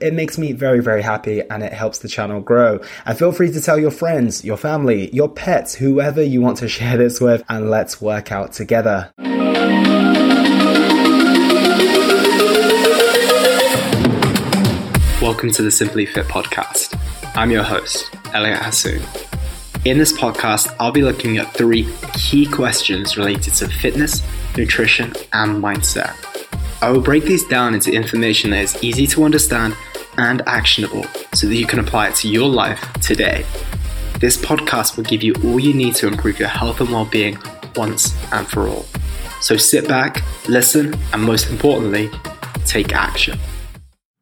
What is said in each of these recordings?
It makes me very, very happy and it helps the channel grow. And feel free to tell your friends, your family, your pets, whoever you want to share this with, and let's work out together. Welcome to the Simply Fit podcast. I'm your host, Elliot Hasoon. In this podcast, I'll be looking at three key questions related to fitness, nutrition, and mindset. I will break these down into information that is easy to understand and actionable so that you can apply it to your life today. This podcast will give you all you need to improve your health and well being once and for all. So sit back, listen, and most importantly, take action.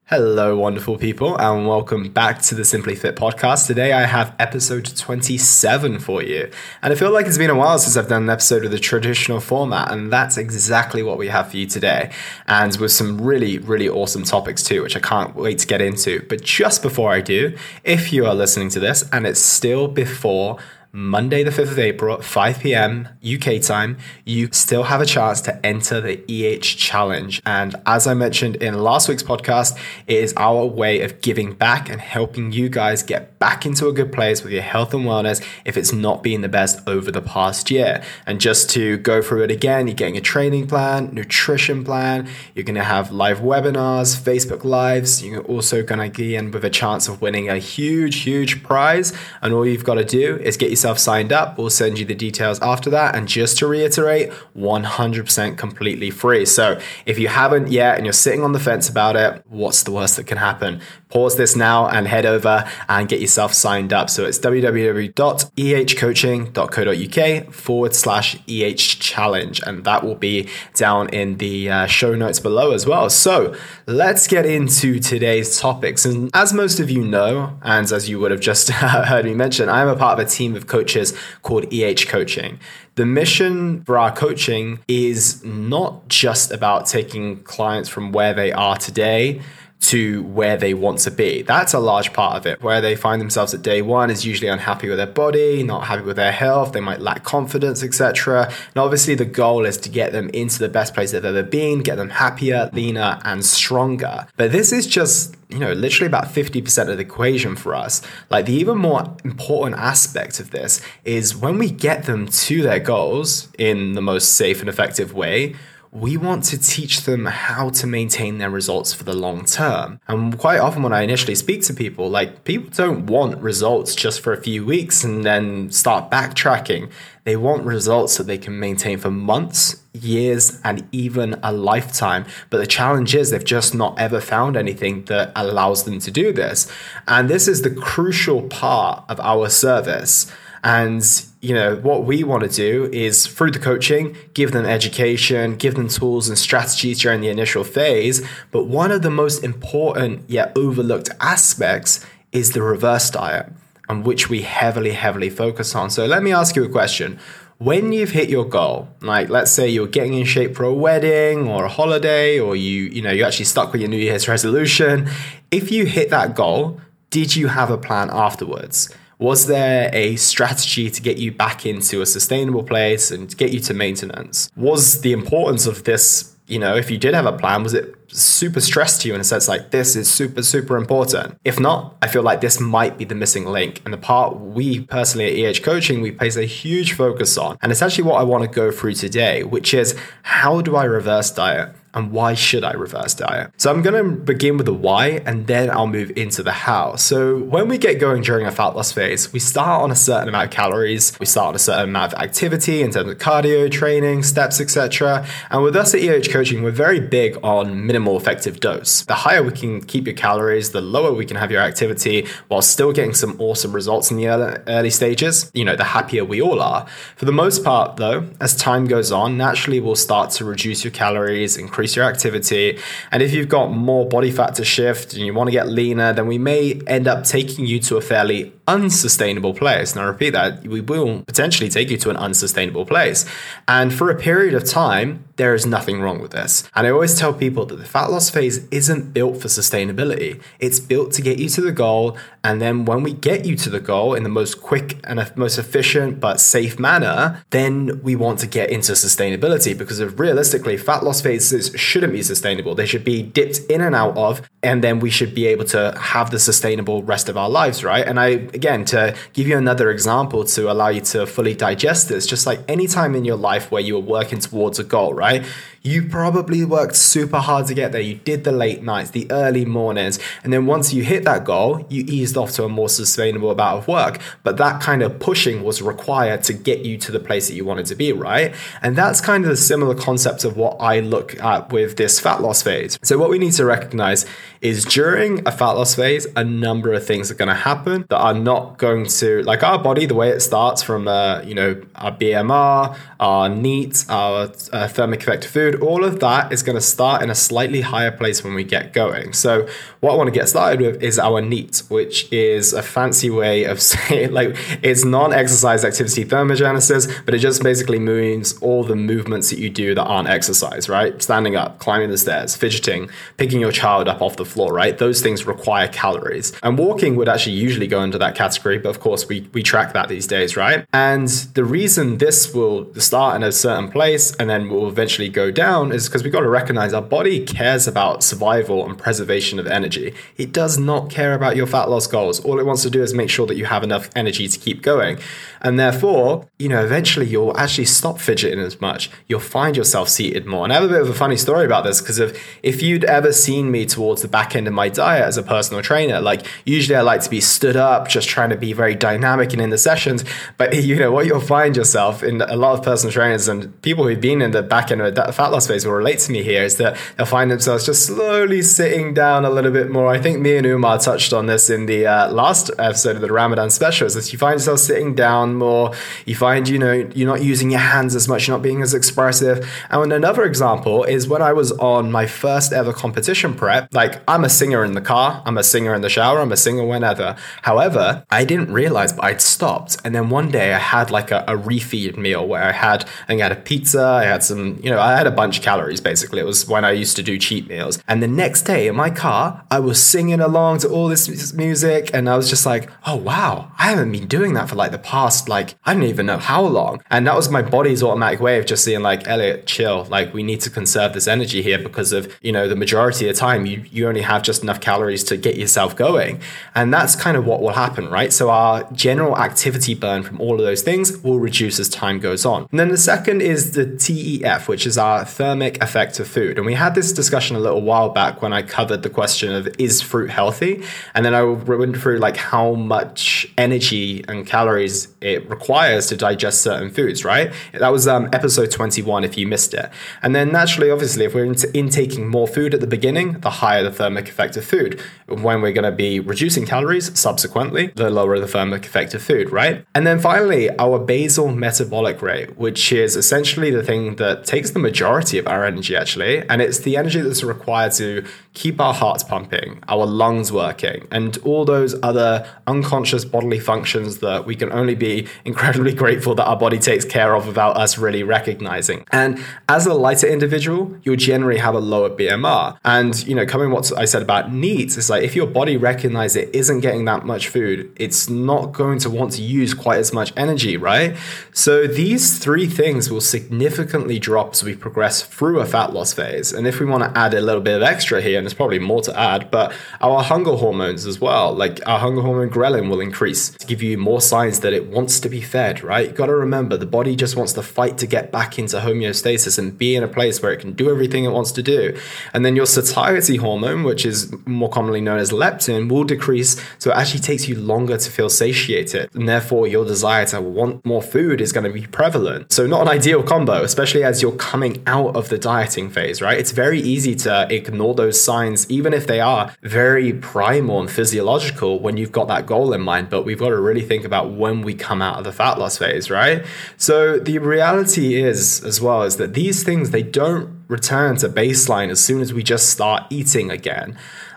Hello, wonderful people, and welcome back to the Simply Fit podcast. Today I have episode 27 for you. And I feel like it's been a while since I've done an episode of the traditional format, and that's exactly what we have for you today. And with some really, really awesome topics too, which I can't wait to get into. But just before I do, if you are listening to this and it's still before Monday, the 5th of April at 5 p.m. UK time, you still have a chance to enter the EH Challenge. And as I mentioned in last week's podcast, it is our way of giving back and helping you guys get back into a good place with your health and wellness if it's not been the best over the past year. And just to go through it again, you're getting a training plan, nutrition plan, you're going to have live webinars, Facebook Lives. You're also going to be in with a chance of winning a huge, huge prize. And all you've got to do is get yourself yourself signed up. We'll send you the details after that. And just to reiterate, 100% completely free. So if you haven't yet and you're sitting on the fence about it, what's the worst that can happen? Pause this now and head over and get yourself signed up. So it's www.ehcoaching.co.uk forward slash EH challenge. And that will be down in the uh, show notes below as well. So let's get into today's topics. And as most of you know, and as you would have just heard me mention, I'm a part of a team of coaches called EH Coaching. The mission for our coaching is not just about taking clients from where they are today to where they want to be. That's a large part of it. Where they find themselves at day one is usually unhappy with their body, not happy with their health, they might lack confidence, etc. And obviously, the goal is to get them into the best place they've ever been, get them happier, leaner, and stronger. But this is just you know, literally about 50% of the equation for us. Like the even more important aspect of this is when we get them to their goals in the most safe and effective way, we want to teach them how to maintain their results for the long term. And quite often, when I initially speak to people, like people don't want results just for a few weeks and then start backtracking. They want results that they can maintain for months, years, and even a lifetime. But the challenge is they've just not ever found anything that allows them to do this. And this is the crucial part of our service. And you know, what we want to do is through the coaching, give them education, give them tools and strategies during the initial phase. But one of the most important yet overlooked aspects is the reverse diet, on which we heavily, heavily focus on. So let me ask you a question. When you've hit your goal, like let's say you're getting in shape for a wedding or a holiday, or you, you know, you're actually stuck with your New Year's resolution, if you hit that goal, did you have a plan afterwards? Was there a strategy to get you back into a sustainable place and get you to maintenance? Was the importance of this, you know, if you did have a plan, was it super stressed to you in a sense like this is super, super important? If not, I feel like this might be the missing link. And the part we personally at EH Coaching, we place a huge focus on. And it's actually what I want to go through today, which is how do I reverse diet? And why should I reverse diet? So I'm going to begin with the why and then I'll move into the how. So when we get going during a fat loss phase, we start on a certain amount of calories, we start on a certain amount of activity in terms of cardio, training, steps, etc. And with us at EH Coaching, we're very big on minimal effective dose. The higher we can keep your calories, the lower we can have your activity while still getting some awesome results in the early stages, you know, the happier we all are. For the most part, though, as time goes on, naturally we'll start to reduce your calories, increase your activity. And if you've got more body fat to shift and you want to get leaner, then we may end up taking you to a fairly unsustainable place. And I repeat that, we will potentially take you to an unsustainable place. And for a period of time, there is nothing wrong with this. And I always tell people that the fat loss phase isn't built for sustainability. It's built to get you to the goal. And then when we get you to the goal in the most quick and most efficient but safe manner, then we want to get into sustainability because realistically, fat loss phases shouldn't be sustainable. They should be dipped in and out of, and then we should be able to have the sustainable rest of our lives, right? And I again, to give you another example to allow you to fully digest this, just like any time in your life where you are working towards a goal, right? You probably worked super hard to get there. You did the late nights, the early mornings, and then once you hit that goal, you eased off to a more sustainable amount of work. But that kind of pushing was required to get you to the place that you wanted to be, right? And that's kind of the similar concept of what I look at with this fat loss phase. So, what we need to recognize is during a fat loss phase, a number of things are going to happen that are not going to, like our body, the way it starts from, uh, you know, our BMR, our NEAT, our uh, thermic effect of food, all of that is going to start in a slightly higher place when we get going. So, what I want to get started with is our NEAT, which is a fancy way of saying, like, it's non exercise activity thermogenesis, but it just basically means all the movements that you do that aren't exercise, right? Standing up, climbing the stairs, fidgeting, picking your child up off the floor, right? Those things require calories. And walking would actually usually go into that category, but of course, we, we track that these days, right? And the reason this will start in a certain place and then will eventually go down down is because we've got to recognize our body cares about survival and preservation of energy. It does not care about your fat loss goals. All it wants to do is make sure that you have enough energy to keep going. And therefore, you know, eventually you'll actually stop fidgeting as much. You'll find yourself seated more. And I have a bit of a funny story about this because if, if you'd ever seen me towards the back end of my diet as a personal trainer, like usually I like to be stood up, just trying to be very dynamic and in the sessions. But you know, what you'll find yourself in a lot of personal trainers and people who've been in the back end of a fat loss phase will relate to me here is that they'll find themselves just slowly sitting down a little bit more. I think me and Umar touched on this in the uh, last episode of the Ramadan special. Is that you find yourself sitting down more, you find you know you're not using your hands as much, you're not being as expressive. And another example is when I was on my first ever competition prep. Like I'm a singer in the car, I'm a singer in the shower, I'm a singer whenever. However, I didn't realize, but I'd stopped, and then one day I had like a, a refeed meal where I had I I had a pizza, I had some you know I had a bunch of calories basically. It was when I used to do cheat meals. And the next day in my car, I was singing along to all this music and I was just like, oh wow, I haven't been doing that for like the past, like, I don't even know how long. And that was my body's automatic way of just saying, like, Elliot, chill. Like, we need to conserve this energy here because of, you know, the majority of the time you, you only have just enough calories to get yourself going. And that's kind of what will happen, right? So our general activity burn from all of those things will reduce as time goes on. And then the second is the TEF, which is our thermic effect of food. And we had this discussion a little while back when I covered the question of is fruit healthy? And then I went through like how much energy and calories it requires to digest certain foods, right? That was um, episode 21 if you missed it. And then naturally, obviously, if we're intaking more food at the beginning, the higher the thermic effect of food. When we're going to be reducing calories subsequently, the lower the thermic effect of food, right? And then finally, our basal metabolic rate, which is essentially the thing that takes the majority of our our energy actually, and it's the energy that's required to keep our hearts pumping, our lungs working, and all those other unconscious bodily functions that we can only be incredibly grateful that our body takes care of without us really recognizing. And as a lighter individual, you'll generally have a lower BMR. And you know, coming what I said about needs, it's like if your body recognizes it isn't getting that much food, it's not going to want to use quite as much energy, right? So these three things will significantly drop as we progress through a fat loss phase. And if we want to add a little bit of extra here there's probably more to add, but our hunger hormones as well, like our hunger hormone ghrelin will increase to give you more signs that it wants to be fed, right? You got to remember the body just wants to fight to get back into homeostasis and be in a place where it can do everything it wants to do. And then your satiety hormone, which is more commonly known as leptin, will decrease. So it actually takes you longer to feel satiated. And therefore, your desire to want more food is going to be prevalent. So, not an ideal combo, especially as you're coming out of the dieting phase, right? It's very easy to ignore those signs, even if they are very primal and physiological when you've got that goal in mind. But we've got to really think about when we come out of the fat loss phase, right? So, the reality is, as well, is that these things, they don't return to baseline as soon as we just start eating again.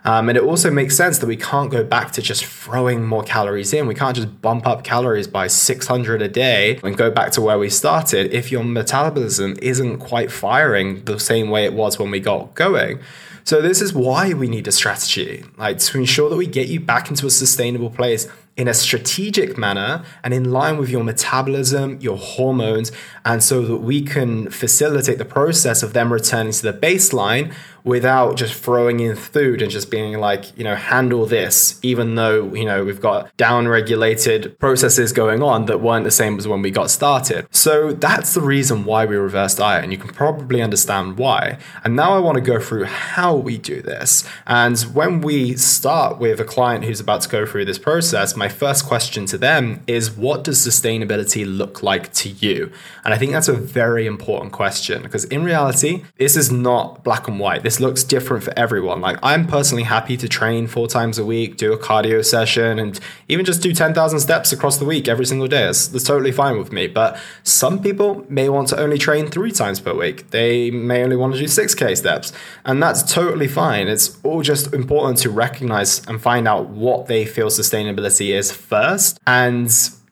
Um, and it also makes sense that we can't go back to just throwing more calories in. We can't just bump up calories by 600 a day and go back to where we started if your metabolism isn't quite firing the same way it was when we got going. So, this is why we need a strategy, like to ensure that we get you back into a sustainable place in a strategic manner and in line with your metabolism, your hormones, and so that we can facilitate the process of them returning to the baseline without just throwing in food and just being like, you know, handle this, even though, you know, we've got down regulated processes going on that weren't the same as when we got started. So that's the reason why we reverse diet, and you can probably understand why. And now I want to go through how we do this. And when we start with a client who's about to go through this process, my first question to them is what does sustainability look like to you? And I think that's a very important question because in reality, this is not black and white. This looks different for everyone. Like I'm personally happy to train four times a week, do a cardio session, and even just do 10,000 steps across the week every single day. That's, that's totally fine with me. But some people may want to only train three times per week. They may only want to do 6K steps. And that's totally fine. It's all just important to recognize and find out what they feel sustainability is first. And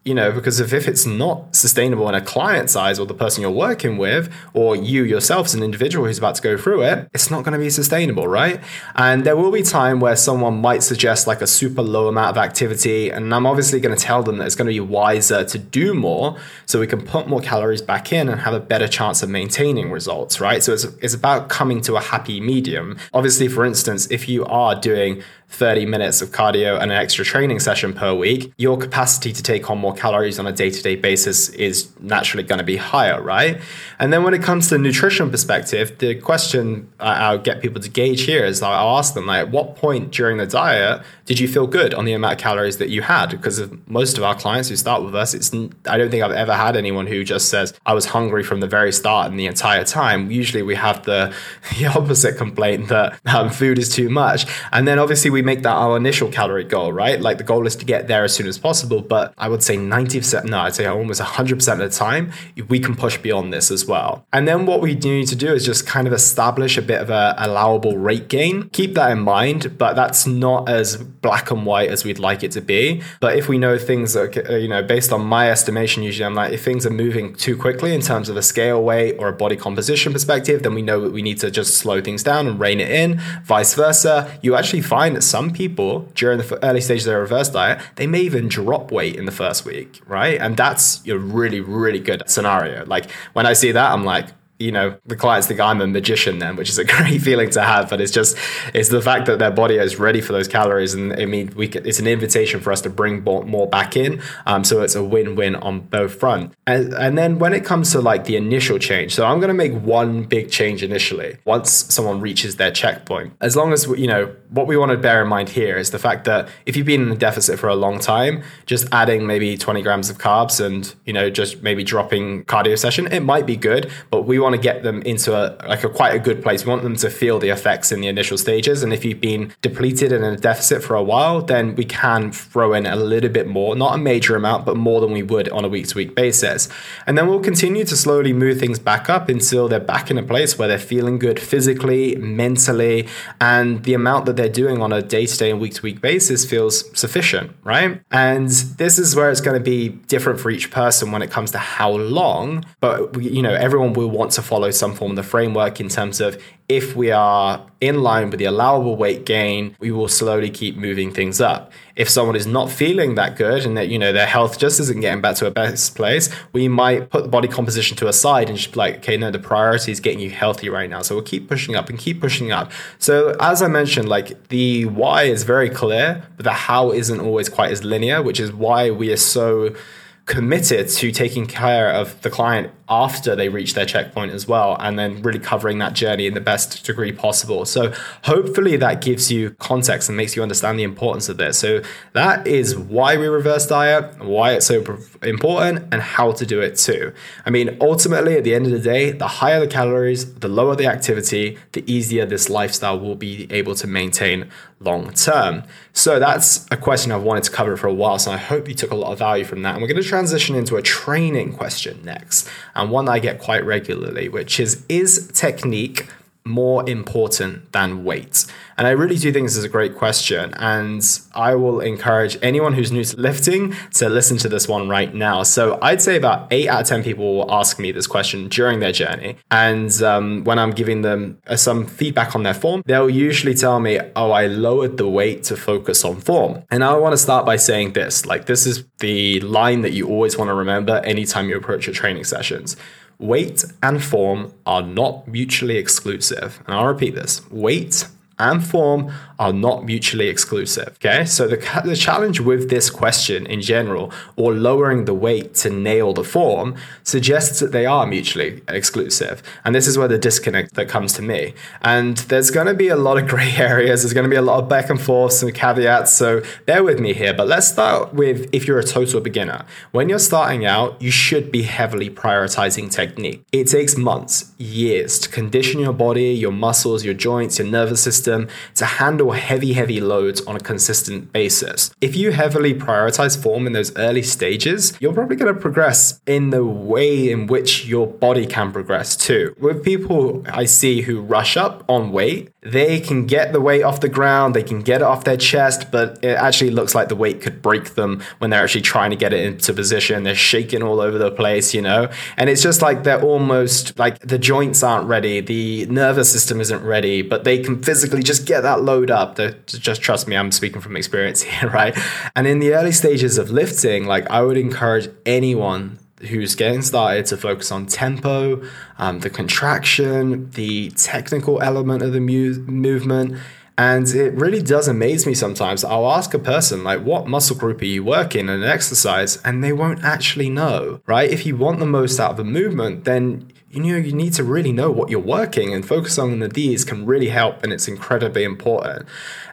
you know, because if, if it's not sustainable in a client's eyes or the person you're working with, or you yourself as an individual who's about to go through it, it's not going to be sustainable, right? And there will be time where someone might suggest like a super low amount of activity, and I'm obviously going to tell them that it's going to be wiser to do more so we can put more calories back in and have a better chance of maintaining results, right? So it's, it's about coming to a happy medium. Obviously, for instance, if you are doing 30 minutes of cardio and an extra training session per week, your capacity to take on more calories on a day to day basis is naturally going to be higher, right? And then when it comes to nutrition perspective, the question I'll get people to gauge here is I'll ask them, like, at what point during the diet did you feel good on the amount of calories that you had? Because of most of our clients who start with us, it's I don't think I've ever had anyone who just says I was hungry from the very start and the entire time. Usually we have the, the opposite complaint that um, food is too much. And then obviously we make that our initial calorie goal, right? Like the goal is to get there as soon as possible. But I would say 90%, no, I'd say almost 100% of the time, we can push beyond this as well. And then what we need to do is just kind of establish a bit of a allowable rate gain. Keep that in mind, but that's not as black and white as we'd like it to be. But if we know things are, uh, you know, based on my estimation, usually I'm like, if things are moving too quickly in terms of a scale weight or a body composition perspective, then we know that we need to just slow things down and rein it in. Vice versa, you actually find that some people during the early stages of their reverse diet, they may even drop weight in the first week, right? And that's a really, really good scenario. Like when I see that, I'm like, you know the clients think I'm a magician then, which is a great feeling to have. But it's just it's the fact that their body is ready for those calories, and I mean we it's an invitation for us to bring more back in. Um, so it's a win-win on both front. And and then when it comes to like the initial change, so I'm going to make one big change initially once someone reaches their checkpoint. As long as you know what we want to bear in mind here is the fact that if you've been in a deficit for a long time, just adding maybe 20 grams of carbs and you know just maybe dropping cardio session, it might be good, but we want want to get them into a like a quite a good place. We want them to feel the effects in the initial stages. And if you've been depleted and in a deficit for a while, then we can throw in a little bit more, not a major amount, but more than we would on a week to week basis. And then we'll continue to slowly move things back up until they're back in a place where they're feeling good physically, mentally, and the amount that they're doing on a day to day and week to week basis feels sufficient, right? And this is where it's going to be different for each person when it comes to how long, but you know, everyone will want to follow some form of the framework in terms of if we are in line with the allowable weight gain, we will slowly keep moving things up. If someone is not feeling that good and that, you know, their health just isn't getting back to a best place, we might put the body composition to a side and just be like, okay, no, the priority is getting you healthy right now. So we'll keep pushing up and keep pushing up. So as I mentioned, like the why is very clear, but the how isn't always quite as linear, which is why we are so committed to taking care of the client after they reach their checkpoint as well, and then really covering that journey in the best degree possible. So, hopefully, that gives you context and makes you understand the importance of this. So, that is why we reverse diet, why it's so important, and how to do it too. I mean, ultimately, at the end of the day, the higher the calories, the lower the activity, the easier this lifestyle will be able to maintain long term. So, that's a question I've wanted to cover for a while. So, I hope you took a lot of value from that. And we're going to transition into a training question next and one I get quite regularly, which is Is technique more important than weight? And I really do think this is a great question. And I will encourage anyone who's new to lifting to listen to this one right now. So I'd say about eight out of 10 people will ask me this question during their journey. And um, when I'm giving them uh, some feedback on their form, they'll usually tell me, Oh, I lowered the weight to focus on form. And I want to start by saying this like, this is the line that you always want to remember anytime you approach your training sessions. Weight and form are not mutually exclusive. And I'll repeat this weight and form are not mutually exclusive. Okay, so the, the challenge with this question in general, or lowering the weight to nail the form, suggests that they are mutually exclusive. And this is where the disconnect that comes to me. And there's going to be a lot of gray areas, there's going to be a lot of back and forth, some caveats. So bear with me here. But let's start with if you're a total beginner. When you're starting out, you should be heavily prioritizing technique. It takes months, years to condition your body, your muscles, your joints, your nervous system to handle handle heavy, heavy loads on a consistent basis. If you heavily prioritize form in those early stages, you're probably going to progress in the way in which your body can progress too. With people I see who rush up on weight, they can get the weight off the ground, they can get it off their chest, but it actually looks like the weight could break them when they're actually trying to get it into position. They're shaking all over the place, you know? And it's just like they're almost like the joints aren't ready, the nervous system isn't ready, but they can physically just get that load up. They're, just trust me, I'm speaking from experience here, right? And in the early stages of lifting, like I would encourage anyone who's getting started to focus on tempo, um, the contraction, the technical element of the mu- movement. And it really does amaze me sometimes. I'll ask a person, like, what muscle group are you working in an exercise? And they won't actually know, right? If you want the most out of a movement, then you know you need to really know what you're working and focus on the D's can really help and it's incredibly important.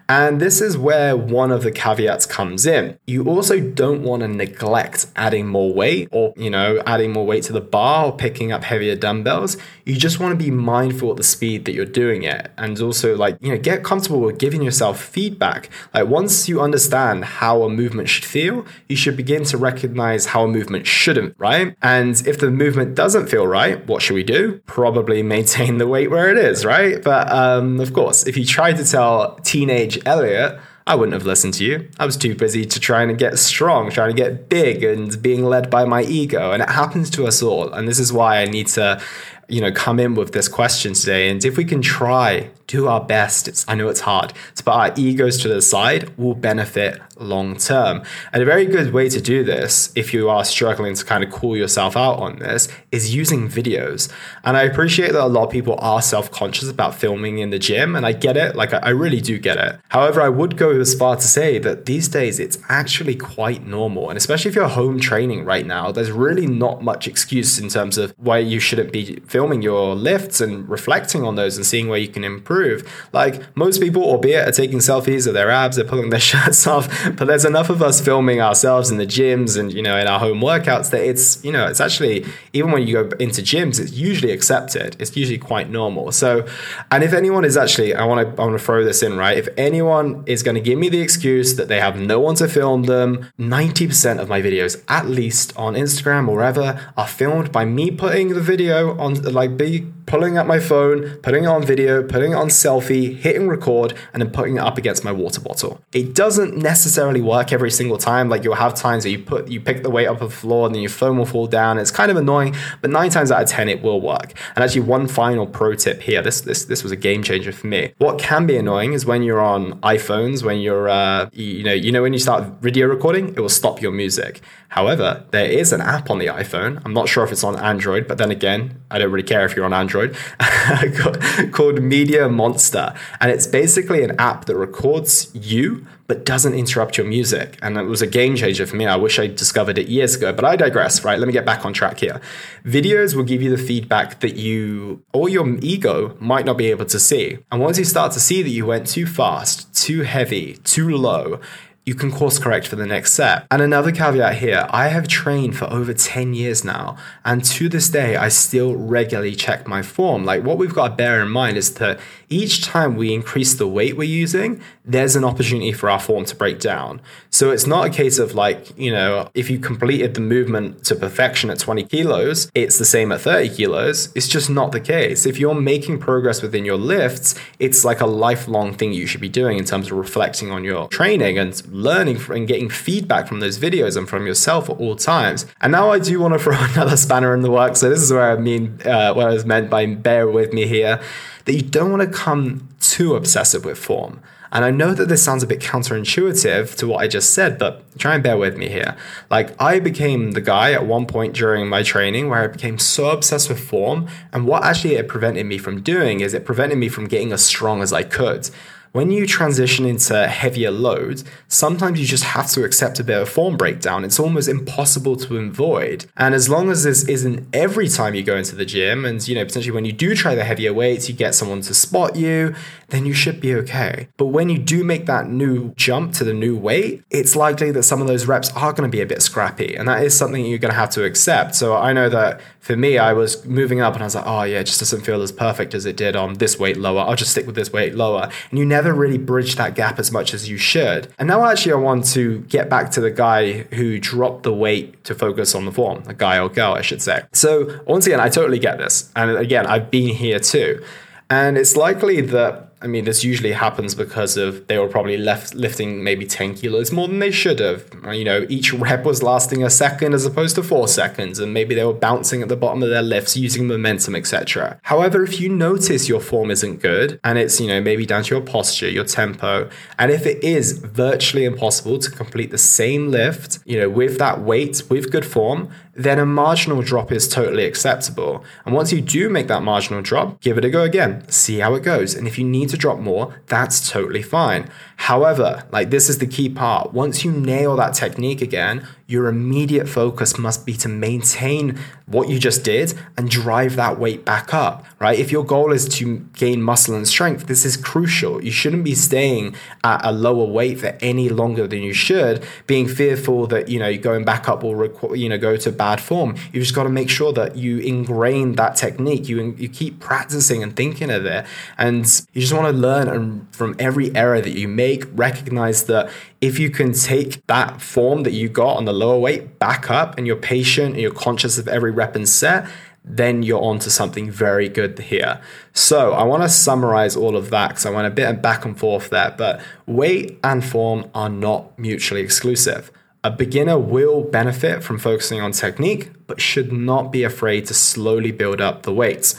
And this is where one of the caveats comes in. You also don't want to neglect adding more weight or, you know, adding more weight to the bar or picking up heavier dumbbells. You just want to be mindful of the speed that you're doing it and also like, you know, get comfortable with giving yourself feedback. Like once you understand how a movement should feel, you should begin to recognize how a movement shouldn't, right? And if the movement doesn't feel right, what should we do? Probably maintain the weight where it is, right? But um, of course, if you try to tell teenage Elliot, I wouldn't have listened to you. I was too busy to trying to get strong, trying to get big, and being led by my ego. And it happens to us all. And this is why I need to, you know, come in with this question today. And if we can try do our best. It's, I know it's hard put our egos to the side will benefit long term. And a very good way to do this, if you are struggling to kind of call yourself out on this, is using videos. And I appreciate that a lot of people are self conscious about filming in the gym, and I get it. Like, I really do get it. However, I would go as far to say that these days it's actually quite normal. And especially if you're home training right now, there's really not much excuse in terms of why you shouldn't be filming your lifts and reflecting on those and seeing where you can improve improve. Like most people, albeit, are taking selfies of their abs, they're pulling their shirts off, but there's enough of us filming ourselves in the gyms and you know in our home workouts that it's you know it's actually even when you go into gyms, it's usually accepted. It's usually quite normal. So, and if anyone is actually, I want to I want to throw this in right. If anyone is going to give me the excuse that they have no one to film them, ninety percent of my videos, at least on Instagram or wherever, are filmed by me putting the video on like be pulling up my phone, putting it on video, putting it on on selfie, hitting record, and then putting it up against my water bottle. It doesn't necessarily work every single time. Like you'll have times where you put you pick the weight up off the floor and then your phone will fall down. It's kind of annoying, but nine times out of ten it will work. And actually, one final pro tip here. This this this was a game changer for me. What can be annoying is when you're on iPhones, when you're uh, you know you know when you start video recording, it will stop your music. However, there is an app on the iPhone. I'm not sure if it's on Android, but then again, I don't really care if you're on Android, called Media Monster. And it's basically an app that records you, but doesn't interrupt your music. And it was a game changer for me. I wish I discovered it years ago, but I digress, right? Let me get back on track here. Videos will give you the feedback that you or your ego might not be able to see. And once you start to see that you went too fast, too heavy, too low, you can course correct for the next set. And another caveat here I have trained for over 10 years now, and to this day, I still regularly check my form. Like, what we've got to bear in mind is that each time we increase the weight we're using, there's an opportunity for our form to break down. So it's not a case of like, you know, if you completed the movement to perfection at 20 kilos, it's the same at 30 kilos. It's just not the case. If you're making progress within your lifts, it's like a lifelong thing you should be doing in terms of reflecting on your training and learning and getting feedback from those videos and from yourself at all times. And now I do want to throw another spanner in the works. So this is where I mean, uh, what I was meant by bear with me here, that you don't want to come too obsessive with form. And I know that this sounds a bit counterintuitive to what I just said, but try and bear with me here. Like, I became the guy at one point during my training where I became so obsessed with form. And what actually it prevented me from doing is it prevented me from getting as strong as I could when you transition into heavier loads, sometimes you just have to accept a bit of form breakdown. It's almost impossible to avoid. And as long as this isn't every time you go into the gym, and you know, potentially when you do try the heavier weights, you get someone to spot you, then you should be okay. But when you do make that new jump to the new weight, it's likely that some of those reps are going to be a bit scrappy. And that is something you're going to have to accept. So I know that for me, I was moving up and I was like, oh yeah, it just doesn't feel as perfect as it did on this weight lower. I'll just stick with this weight lower. And you never really bridge that gap as much as you should. And now actually I want to get back to the guy who dropped the weight to focus on the form, a guy or girl, I should say. So once again, I totally get this. And again, I've been here too. And it's likely that I mean, this usually happens because of they were probably left lifting maybe 10 kilos more than they should have. You know, each rep was lasting a second as opposed to four seconds, and maybe they were bouncing at the bottom of their lifts using momentum, etc. However, if you notice your form isn't good and it's, you know, maybe down to your posture, your tempo, and if it is virtually impossible to complete the same lift, you know, with that weight, with good form, then a marginal drop is totally acceptable. And once you do make that marginal drop, give it a go again, see how it goes. And if you need to drop more, that's totally fine. However, like this is the key part. Once you nail that technique again, your immediate focus must be to maintain what you just did and drive that weight back up, right? If your goal is to gain muscle and strength, this is crucial. You shouldn't be staying at a lower weight for any longer than you should, being fearful that, you know, going back up will, requ- you know, go to bad form. You've just got to make sure that you ingrain that technique. You, you keep practicing and thinking of it. And you just want to learn and from every error that you make, recognize that if you can take that form that you got on the lower weight back up and you're patient and you're conscious of every rep and set, then you're onto something very good here. So I want to summarize all of that because I went a bit back and forth there, but weight and form are not mutually exclusive. A beginner will benefit from focusing on technique, but should not be afraid to slowly build up the weights.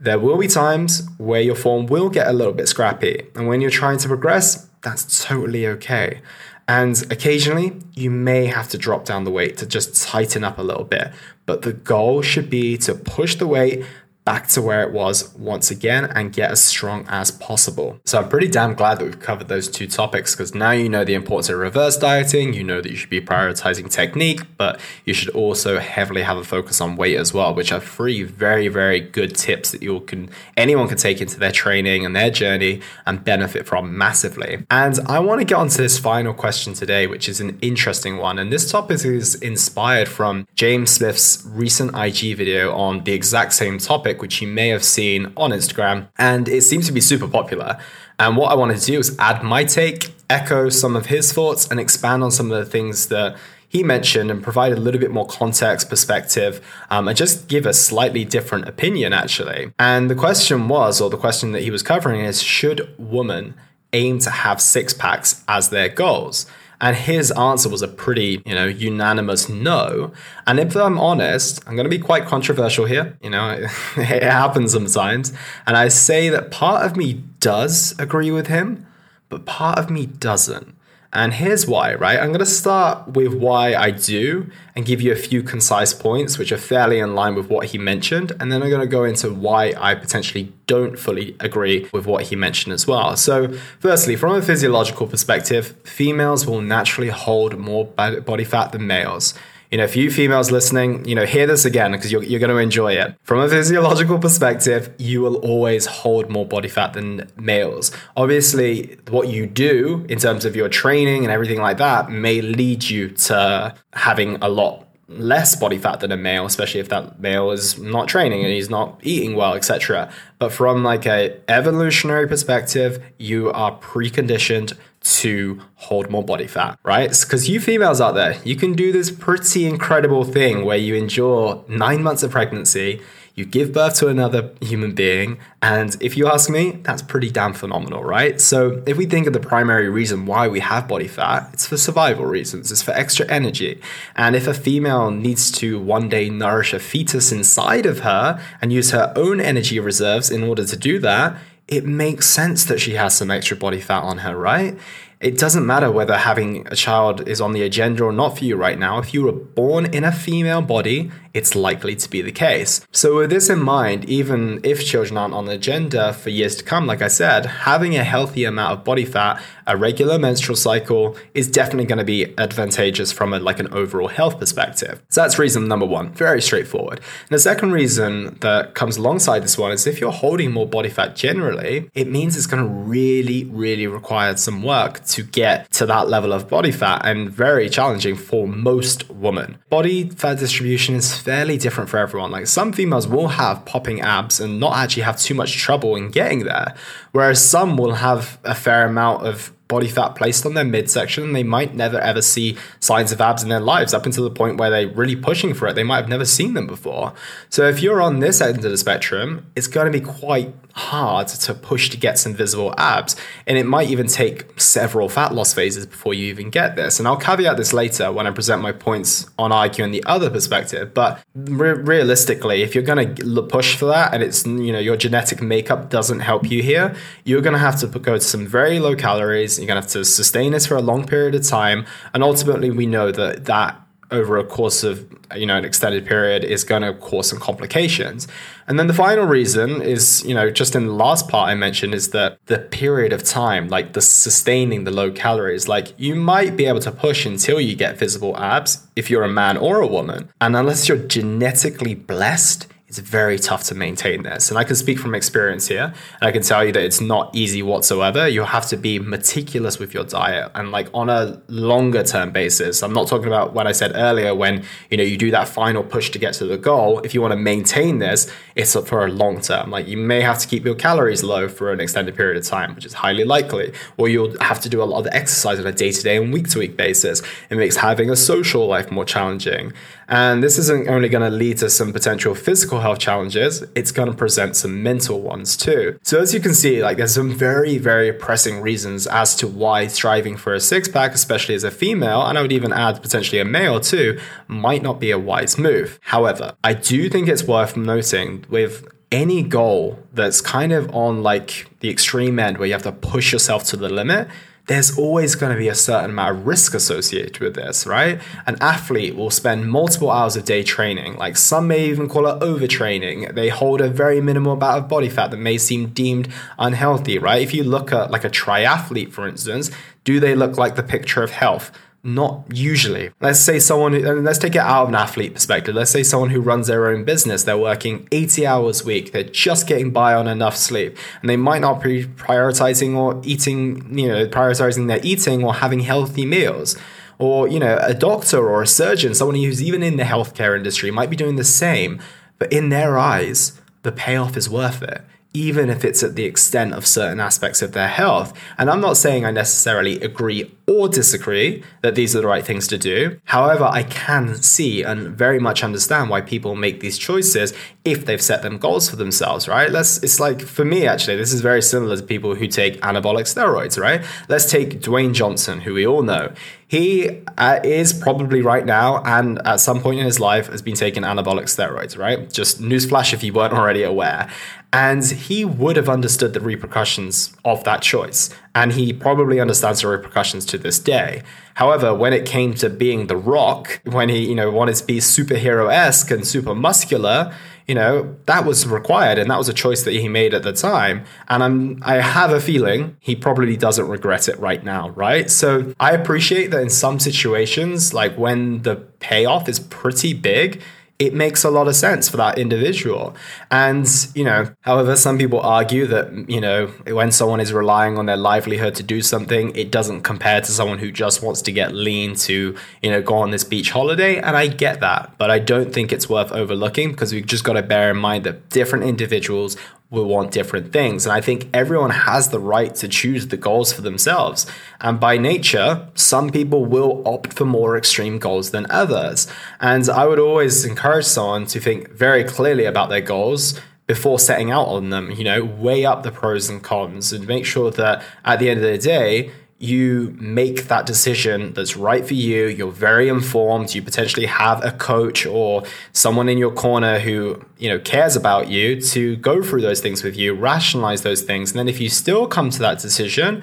There will be times where your form will get a little bit scrappy, and when you're trying to progress, that's totally okay. And occasionally, you may have to drop down the weight to just tighten up a little bit. But the goal should be to push the weight back to where it was once again and get as strong as possible. So I'm pretty damn glad that we've covered those two topics because now you know the importance of reverse dieting, you know that you should be prioritizing technique, but you should also heavily have a focus on weight as well, which are three very, very good tips that you can anyone can take into their training and their journey and benefit from massively. And I want to get onto this final question today, which is an interesting one. And this topic is inspired from James Smith's recent IG video on the exact same topic which you may have seen on Instagram, and it seems to be super popular. And what I wanted to do is add my take, echo some of his thoughts, and expand on some of the things that he mentioned and provide a little bit more context, perspective, um, and just give a slightly different opinion, actually. And the question was, or the question that he was covering is should women aim to have six packs as their goals? And his answer was a pretty, you know, unanimous no. And if I'm honest, I'm going to be quite controversial here. You know, it, happens sometimes. And I say that part of me does agree with him, but part of me doesn't. And here's why, right? I'm going to start with why I do and give you a few concise points which are fairly in line with what he mentioned. And then I'm going to go into why I potentially don't fully agree with what he mentioned as well. So, firstly, from a physiological perspective, females will naturally hold more body fat than males you know, if you females listening, you know, hear this again because you're, you're going to enjoy it. From a physiological perspective, you will always hold more body fat than males. Obviously, what you do in terms of your training and everything like that may lead you to having a lot less body fat than a male, especially if that male is not training and he's not eating well, etc. But from like a evolutionary perspective, you are preconditioned to hold more body fat, right? Because you females out there, you can do this pretty incredible thing where you endure nine months of pregnancy you give birth to another human being. And if you ask me, that's pretty damn phenomenal, right? So, if we think of the primary reason why we have body fat, it's for survival reasons, it's for extra energy. And if a female needs to one day nourish a fetus inside of her and use her own energy reserves in order to do that, it makes sense that she has some extra body fat on her, right? It doesn't matter whether having a child is on the agenda or not for you right now. If you were born in a female body, it's likely to be the case. So, with this in mind, even if children aren't on the agenda for years to come, like I said, having a healthy amount of body fat, a regular menstrual cycle is definitely going to be advantageous from a, like an overall health perspective. So, that's reason number one, very straightforward. And the second reason that comes alongside this one is if you're holding more body fat generally, it means it's going to really, really require some work to get to that level of body fat and very challenging for most women. Body fat distribution is fairly different for everyone. Like some females will have popping abs and not actually have too much trouble in getting there, whereas some will have a fair amount of body fat placed on their midsection, and they might never ever see signs of abs in their lives up until the point where they're really pushing for it. They might have never seen them before. So if you're on this end of the spectrum, it's going to be quite hard to push to get some visible abs. And it might even take several fat loss phases before you even get this. And I'll caveat this later when I present my points on and the other perspective. But re- realistically, if you're going to push for that and it's, you know, your genetic makeup doesn't help you here, you're going to have to go to some very low calories you're going to have to sustain this for a long period of time. And ultimately, we know that that over a course of you know an extended period is going to cause some complications and then the final reason is you know just in the last part i mentioned is that the period of time like the sustaining the low calories like you might be able to push until you get visible abs if you're a man or a woman and unless you're genetically blessed it's very tough to maintain this. And I can speak from experience here. And I can tell you that it's not easy whatsoever. You have to be meticulous with your diet and like on a longer term basis. I'm not talking about what I said earlier when, you know, you do that final push to get to the goal. If you want to maintain this, it's for a long term. Like you may have to keep your calories low for an extended period of time, which is highly likely. Or you'll have to do a lot of exercise on a day to day and week to week basis. It makes having a social life more challenging. And this isn't only going to lead to some potential physical health challenges, it's going to present some mental ones too. So as you can see, like there's some very, very pressing reasons as to why striving for a six pack, especially as a female, and I would even add potentially a male too, might not be a wise move. However, I do think it's worth noting with any goal that's kind of on like the extreme end where you have to push yourself to the limit, there's always going to be a certain amount of risk associated with this, right? An athlete will spend multiple hours a day training. Like some may even call it overtraining. They hold a very minimal amount of body fat that may seem deemed unhealthy, right? If you look at like a triathlete, for instance, do they look like the picture of health? Not usually. Let's say someone, let's take it out of an athlete perspective. Let's say someone who runs their own business, they're working 80 hours a week, they're just getting by on enough sleep, and they might not be prioritizing or eating, you know, prioritizing their eating or having healthy meals. Or, you know, a doctor or a surgeon, someone who's even in the healthcare industry might be doing the same, but in their eyes, the payoff is worth it even if it's at the extent of certain aspects of their health. And I'm not saying I necessarily agree or disagree that these are the right things to do. However, I can see and very much understand why people make these choices if they've set them goals for themselves, right? Let's it's like for me actually, this is very similar to people who take anabolic steroids, right? Let's take Dwayne Johnson, who we all know. He uh, is probably right now and at some point in his life has been taking anabolic steroids, right? Just newsflash if you weren't already aware. And he would have understood the repercussions of that choice. And he probably understands the repercussions to this day. However, when it came to being The Rock, when he, you know, wanted to be superhero esque and super muscular, you know, that was required and that was a choice that he made at the time. And I'm I have a feeling he probably doesn't regret it right now, right? So I appreciate that in some situations, like when the payoff is pretty big, it makes a lot of sense for that individual. And, you know, however, some people argue that, you know, when someone is relying on their livelihood to do something, it doesn't compare to someone who just wants to get lean to, you know, go on this beach holiday. And I get that, but I don't think it's worth overlooking because we've just got to bear in mind that different individuals will want different things. And I think everyone has the right to choose the goals for themselves. And by nature, some people will opt for more extreme goals than others. And I would always encourage someone to think very clearly about their goals before setting out on them, you know, weigh up the pros and cons and make sure that at the end of the day, you make that decision that's right for you. You're very informed. You potentially have a coach or someone in your corner who, you know, cares about you to go through those things with you, rationalize those things. And then if you still come to that decision,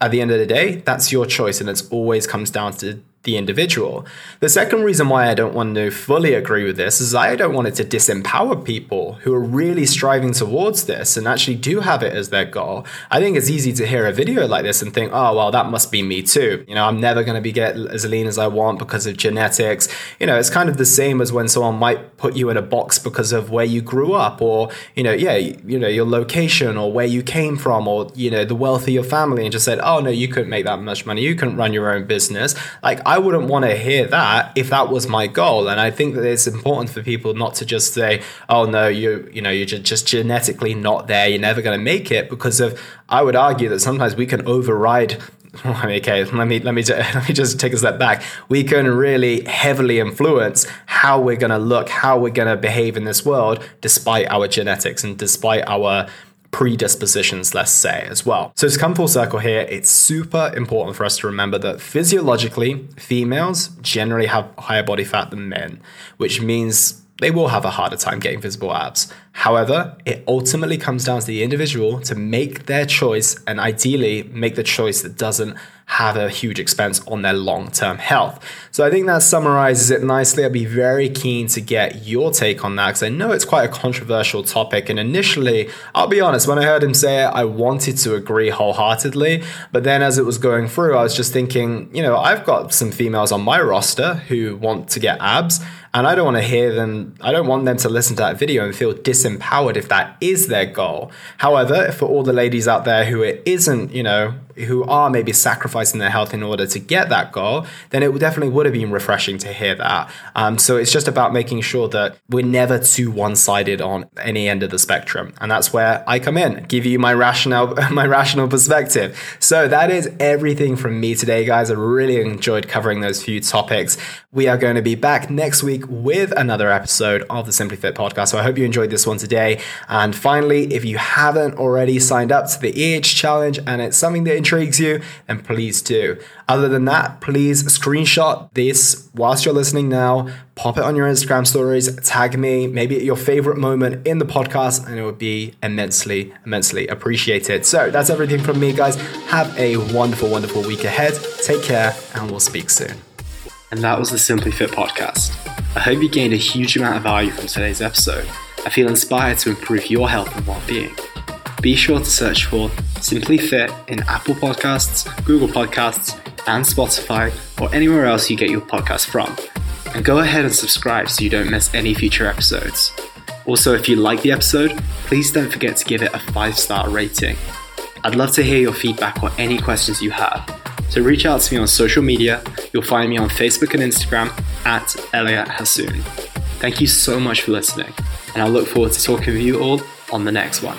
at the end of the day, that's your choice. And it always comes down to the individual. The second reason why I don't want to fully agree with this is I don't want it to disempower people who are really striving towards this and actually do have it as their goal. I think it's easy to hear a video like this and think, oh, well, that must be me too. You know, I'm never going to be get as lean as I want because of genetics. You know, it's kind of the same as when someone might put you in a box because of where you grew up or, you know, yeah, you know, your location or where you came from or, you know, the wealth of your family and just said, oh, no, you couldn't make that much money. You couldn't run your own business. Like, I wouldn't want to hear that if that was my goal. And I think that it's important for people not to just say, "Oh no, you you know you're just genetically not there. You're never going to make it." Because of I would argue that sometimes we can override okay, let me let me let me just take a step back. We can really heavily influence how we're going to look, how we're going to behave in this world, despite our genetics and despite our predispositions, let's say, as well. So to come full circle here, it's super important for us to remember that physiologically, females generally have higher body fat than men, which means they will have a harder time getting visible abs. However, it ultimately comes down to the individual to make their choice and ideally make the choice that doesn't have a huge expense on their long term health. So I think that summarizes it nicely. I'd be very keen to get your take on that because I know it's quite a controversial topic. And initially, I'll be honest, when I heard him say it, I wanted to agree wholeheartedly. But then as it was going through, I was just thinking, you know, I've got some females on my roster who want to get abs. And I don't want to hear them, I don't want them to listen to that video and feel disempowered if that is their goal. However, for all the ladies out there who it isn't, you know, who are maybe sacrificing their health in order to get that goal, then it definitely would have been refreshing to hear that. Um, so it's just about making sure that we're never too one-sided on any end of the spectrum, and that's where I come in, give you my rational, my rational perspective. So that is everything from me today, guys. I really enjoyed covering those few topics. We are going to be back next week with another episode of the Simply Fit podcast. So I hope you enjoyed this one today. And finally, if you haven't already signed up to the EH challenge and it's something that intrigues you, then please do. Other than that, please screenshot this whilst you're listening now, pop it on your Instagram stories, tag me, maybe at your favorite moment in the podcast, and it would be immensely, immensely appreciated. So that's everything from me, guys. Have a wonderful, wonderful week ahead. Take care, and we'll speak soon. And that was the Simply Fit podcast. I hope you gained a huge amount of value from today's episode. I feel inspired to improve your health and well being be sure to search for Simply Fit in Apple Podcasts, Google Podcasts, and Spotify, or anywhere else you get your podcast from. And go ahead and subscribe so you don't miss any future episodes. Also, if you like the episode, please don't forget to give it a 5 star rating. I'd love to hear your feedback or any questions you have. So reach out to me on social media. You'll find me on Facebook and Instagram at Elliot Hasoon. Thank you so much for listening, and I look forward to talking with you all on the next one.